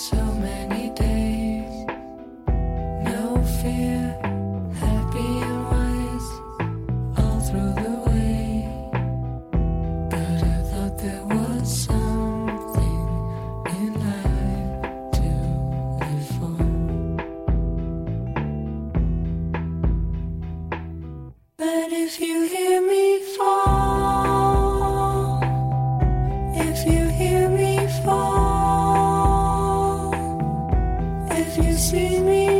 So if you see me.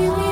you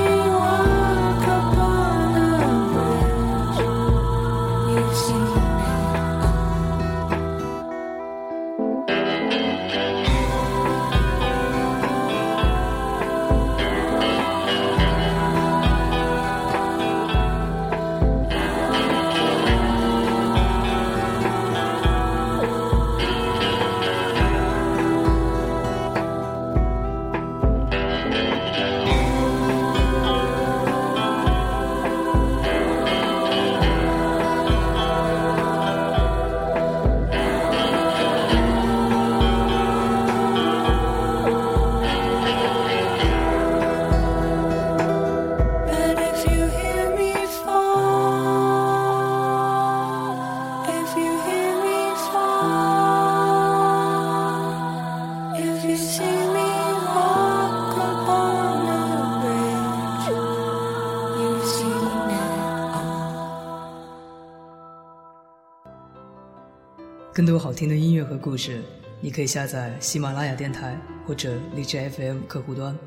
更多好听的音乐和故事，你可以下载喜马拉雅电台或者荔枝 FM 客户端，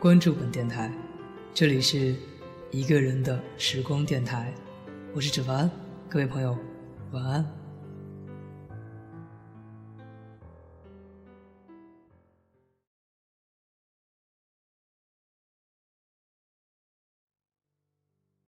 关注本电台。这里是一个人的时光电台，我是芷凡，各位朋友，晚安。